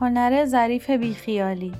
هنر ظریف بیخیالی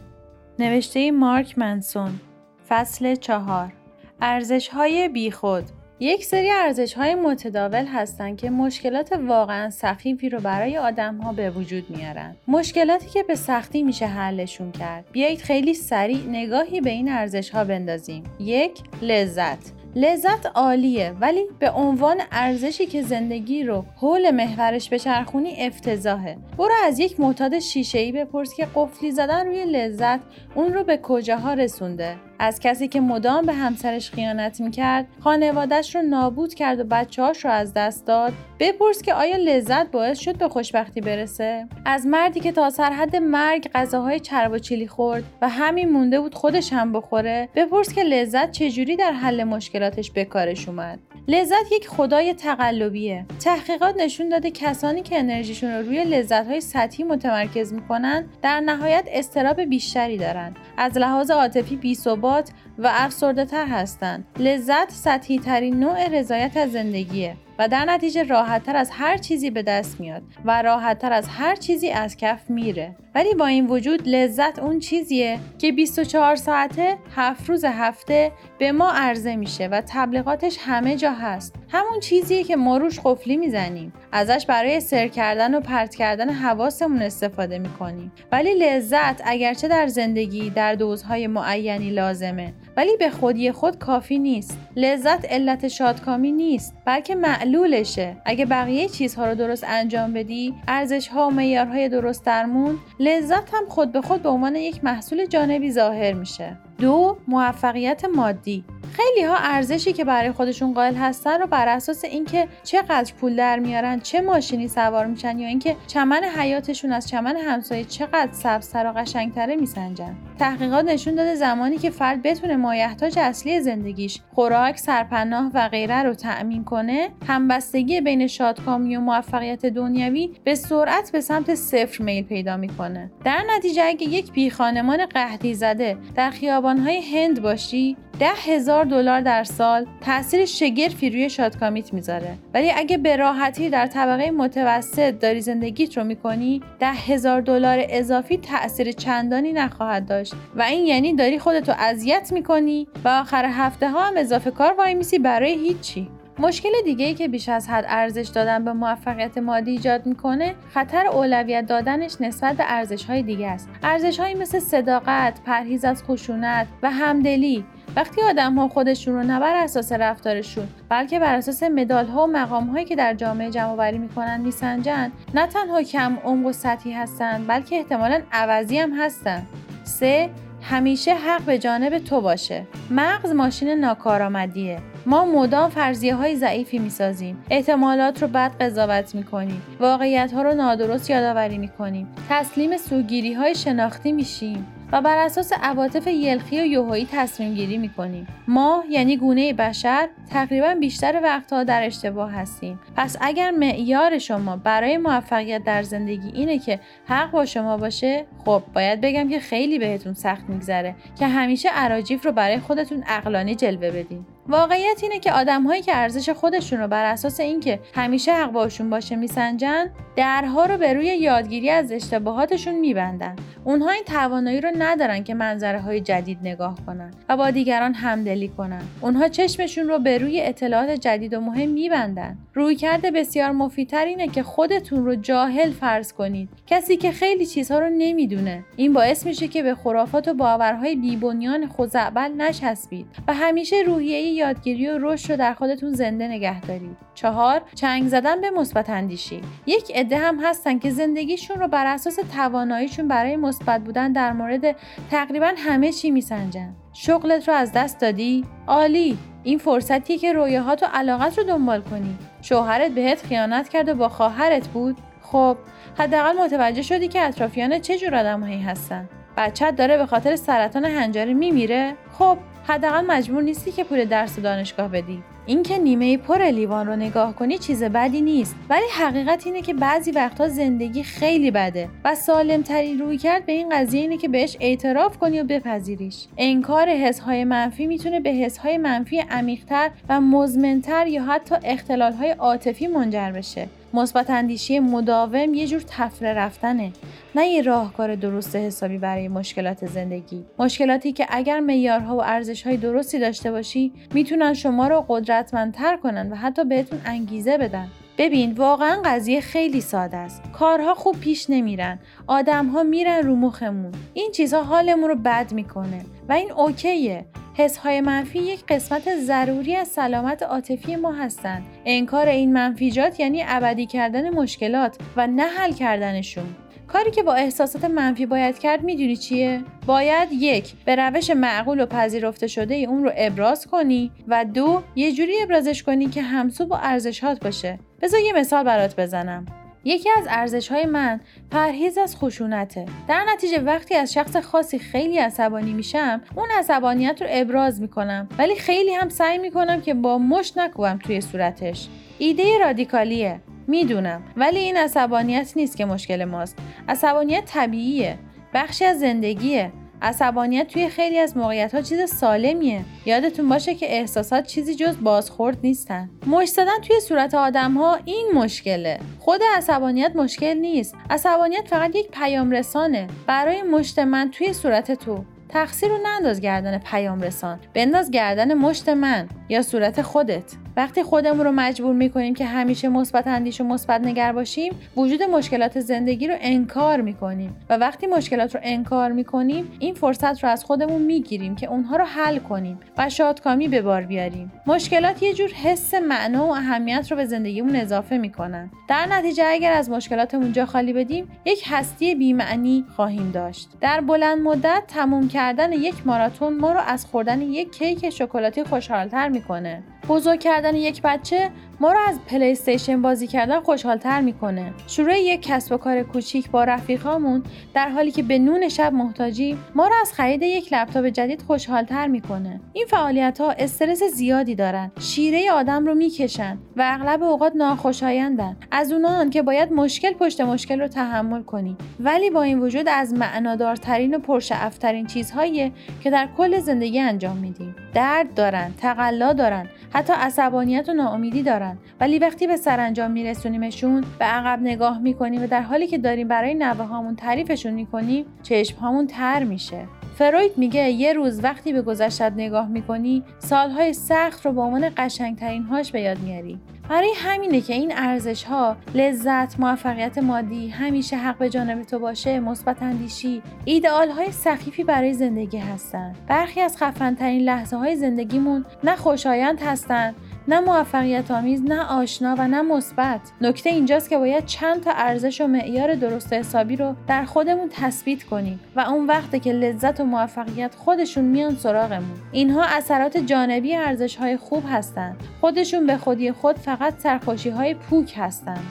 نوشته مارک منسون فصل چهار ارزش های بیخود یک سری ارزش های متداول هستند که مشکلات واقعا سخیفی رو برای آدم ها به وجود میارن. مشکلاتی که به سختی میشه حلشون کرد. بیایید خیلی سریع نگاهی به این ارزش ها بندازیم. یک لذت لذت عالیه ولی به عنوان ارزشی که زندگی رو حول محورش به چرخونی افتضاحه. برو از یک معتاد ای بپرس که قفلی زدن روی لذت اون رو به کجاها رسونده. از کسی که مدام به همسرش خیانت می‌کرد خانوادش رو نابود کرد و بچه‌هاش رو از دست داد. بپرس که آیا لذت باعث شد به خوشبختی برسه؟ از مردی که تا سرحد مرگ غذاهای چرب و چیلی خورد و همین مونده بود خودش هم بخوره بپرس که لذت چجوری در حل مشکلاتش به کارش اومد. لذت یک خدای تقلبیه. تحقیقات نشون داده کسانی که انرژیشون رو روی لذتهای سطحی متمرکز می‌کنن در نهایت استراب بیشتری دارن. از لحاظ عاطفی بیثبات و افسرده تر هستند لذت سطحی ترین نوع رضایت از زندگیه. و در نتیجه راحتتر از هر چیزی به دست میاد و راحتتر از هر چیزی از کف میره. ولی با این وجود لذت اون چیزیه که 24 ساعته هفت روز هفته به ما عرضه میشه و تبلیغاتش همه جا هست. همون چیزیه که ما روش قفلی می‌زنیم. ازش برای سر کردن و پرت کردن حواسمون استفاده می‌کنیم. ولی لذت اگرچه در زندگی در دوزهای معینی لازمه ولی به خودی خود کافی نیست. لذت علت شادکامی نیست بلکه معلولشه. اگه بقیه چیزها رو درست انجام بدی ارزش ها و معیارهای درست درمون لذت هم خود به خود به عنوان یک محصول جانبی ظاهر میشه. دو موفقیت مادی. خیلی ها ارزشی که برای خودشون قائل هستن رو بر اساس اینکه چقدر پول در میارن چه ماشینی سوار میشن یا اینکه چمن حیاتشون از چمن همسایه چقدر سبزتر و قشنگتره میسنجن. تحقیقات نشون داده زمانی که فرد بتونه مایحتاج اصلی زندگیش خوراک سرپناه و غیره رو تأمین کنه همبستگی بین شادکامی و موفقیت دنیوی به سرعت به سمت صفر میل پیدا می‌کنه. در نتیجه اگه یک بیخانمان قحطی زده در خیابانهای هند باشی ده هزار دلار در سال تاثیر شگرفی روی شادکامیت می‌ذاره. ولی اگه به راحتی در طبقه متوسط داری زندگیت رو می‌کنی ده هزار دلار اضافی تاثیر چندانی نخواهد داشت. و این یعنی داری خودتو اذیت می‌کنی و آخر هفته ها هم اضافه کار وای میسی برای هیچی. مشکل دیگه ای که بیش از حد ارزش دادن به موفقیت مادی ایجاد می‌کنه خطر اولویت دادنش نسبت به ارزش های دیگه است. ارزش مثل صداقت پرهیز از خشونت و همدلی وقتی آدم ها خودشون رو نه بر اساس رفتارشون بلکه بر اساس مدال ها و مقام هایی که در جامعه جمع آوری می‌کنن میسنجن نه تنها کم عمق و سطحی هستن بلکه احتمالا عوضی هم هستن. سه همیشه حق به جانب تو باشه. مغز ماشین ناکارآمدیه. ما مدام فرضیه های ضعیفی می‌سازیم. احتمالات رو بد قضاوت می‌کنیم. واقعیت ها رو نادرست یادآوری می‌کنیم. تسلیم سوگیری های شناختی میشیم. و بر اساس عواطف یلخی و یوهایی تصمیم گیری می کنیم. ما یعنی گونه بشر تقریبا بیشتر وقتها در اشتباه هستیم. پس اگر معیار شما برای موفقیت در زندگی اینه که حق با شما باشه خب باید بگم که خیلی بهتون سخت میگذره که همیشه عراجیف رو برای خودتون اقلانی جلوه بدین. واقعیت اینه که آدمهایی که ارزش خودشون رو بر اساس اینکه همیشه حق باشون باشه میسنجن درها رو به روی یادگیری از اشتباهاتشون میبندن. اونها این توانایی رو ندارن که منظره های جدید نگاه کنن و با دیگران همدلی کنن. اونها چشمشون رو به روی اطلاعات جدید و مهم میبندن. رویکرد بسیار مفیدتر اینه که خودتون رو جاهل فرض کنید. کسی که خیلی چیزها رو نمی‌دونه. این باعث میشه که به خرافات و باورهای بیبنیان خزعبل نچسبید و همیشه روحیه یادگیری و رشد رو در خودتون زنده نگه دارید. چهار چنگ زدن به مثبت اندیشی. یک عده هم هستن که زندگیشون رو بر اساس تواناییشون برای مثبت بودن در مورد تقریبا همه چی میسنجن. شغلت رو از دست دادی؟ عالی! این فرصتیه که رویاهات و علاقت رو دنبال کنی. شوهرت بهت خیانت کرد و با خواهرت بود؟ خب حداقل متوجه شدی که اطرافیان چه جور آدمهایی هستن. بچت داره به خاطر سرطان حنجره میمیره؟ خب حداقل مجبور نیستی که پول درس دانشگاه بدی. اینکه نیمه پر لیوان رو نگاه کنی چیز بدی نیست. ولی حقیقت اینه که بعضی وقتها زندگی خیلی بده و سالم ترین روی کرد به این قضیه اینه که بهش اعتراف کنی و بپذیریش. انکار حسهای منفی می‌تونه به حسهای منفی عمیقتر و مزمنتر یا حتی اختلالهای عاطفی منجر بشه. مثبت اندیشی مداوم یه جور تفره رفتنه. نه یه راهکار درست حسابی برای مشکلات زندگی. مشکلاتی که اگر معیارها و ارزشهای درستی داشته باشی می‌تونن شما رو قدرتمندتر کنن و حتی بهتون انگیزه بدن. ببین واقعا قضیه خیلی ساده است. کارها خوب پیش نمیرن. آدمها میرن رو مخمون. این چیزها حالمون رو بد می‌کنه. و این اوکیه. حسهای منفی یک قسمت ضروری از سلامت عاطفی ما هستند. انکار این منفیجات یعنی ابدی کردن مشکلات و نه حل کردنشون. کاری که با احساسات منفی باید کرد می‌دونی چیه؟ باید یک به روش معقول و پذیرفته شده ای اون رو ابراز کنی و دو یه جوری ابرازش کنی که همسو با ارزشات باشه. بذار یه مثال برات بزنم. یکی از ارزش های من پرهیز از خشونته. در نتیجه وقتی از شخص خاصی خیلی عصبانی میشم اون عصبانیت رو ابراز می‌کنم. ولی خیلی هم سعی می‌کنم که با مشت نکوبم توی صورتش. ایده رادیکالیه. می‌دونم. ولی این عصبانیت نیست که مشکل ماست. عصبانیت طبیعیه. بخشی از زندگیه. عصبانیت توی خیلی از موقعیت ها چیز سالمیه. یادتون باشه که احساسات چیزی جز بازخورد نیستن. مش زدن توی صورت آدم ها این مشکله. خود عصبانیت مشکل نیست. عصبانیت فقط یک پیام رسانه برای مشت من توی صورت تو. تقصیر رو ننداز گردن پیام رسان. بنداز گردن مشت من یا صورت خودت. وقتی خودمون رو مجبور می‌کنیم که همیشه مثبت اندیش و مثبت نگر باشیم وجود مشکلات زندگی رو انکار می‌کنیم. و وقتی مشکلات رو انکار می‌کنیم این فرصت رو از خودمون می‌گیریم که اونها رو حل کنیم و شادکامی به بار بیاریم. مشکلات یه جور حس معنا و اهمیت رو به زندگیمون اضافه می‌کنن. در نتیجه اگر از مشکلاتمون جا خالی بدیم یک هستی بیمعنی خواهیم داشت. در بلند مدت تموم کردن یک ماراتون ما رو از خوردن یک کیک شکلاتی خوشحالتر می‌کنه. بزرگ کردن یک بچه ما رو از پلی استیشن بازی کردن خوشحالتر می‌کنه. شروع یک کسب و کار کوچیک با رفیقامون در حالی که به نون شب محتاجیم ما رو از خرید یک لپتاپ جدید خوشحالتر می‌کنه. این فعالیت ها استرس زیادی دارن. شیره آدم رو می‌کشن و اغلب اوقات ناخوشایندن. از اونان که باید مشکل پشت مشکل رو تحمل کنی. ولی با این وجود از معنادارترین و پرشعفترین چیزهایی که در کل زندگی انجام میدیم. درد دارن تقلا دارن حتی عصبانیت و ناامیدی دارن. ولی وقتی به سرانجام میرسونیمشون به عقب نگاه می‌کنیم و در حالی که داریم برای نوه هامون تعریفشون می‌کنیم چشم هامون تر میشه. فروید میگه یه روز وقتی به گذشتت نگاه می‌کنی سالهای سخت رو به عنوان قشنگترین هاش به یاد میاری. برای همینه که این ارزش ها لذت موفقیت مادی همیشه حق به جانب تو باشه مثبت اندیشی ایدئال های سخیفی برای زندگی هستند برخی از خفنترین لحظه های زندگیمون نه خوشایند هستند نه موفقیت آمیز نه آشنا و نه مثبت. نکته اینجاست که باید چند تا ارزش و معیار درست حسابی رو در خودمون تثبیت کنیم و اون وقته که لذت و موفقیت خودشون میان سراغمون. اینها اثرات جانبی ارزش های خوب هستند. خودشون به خودی خود فقط سرخوشی های پوک هستند.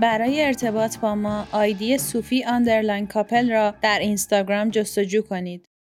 برای ارتباط با ما آیدی صوفی underline couple را در اینستاگرام جستجو کنید.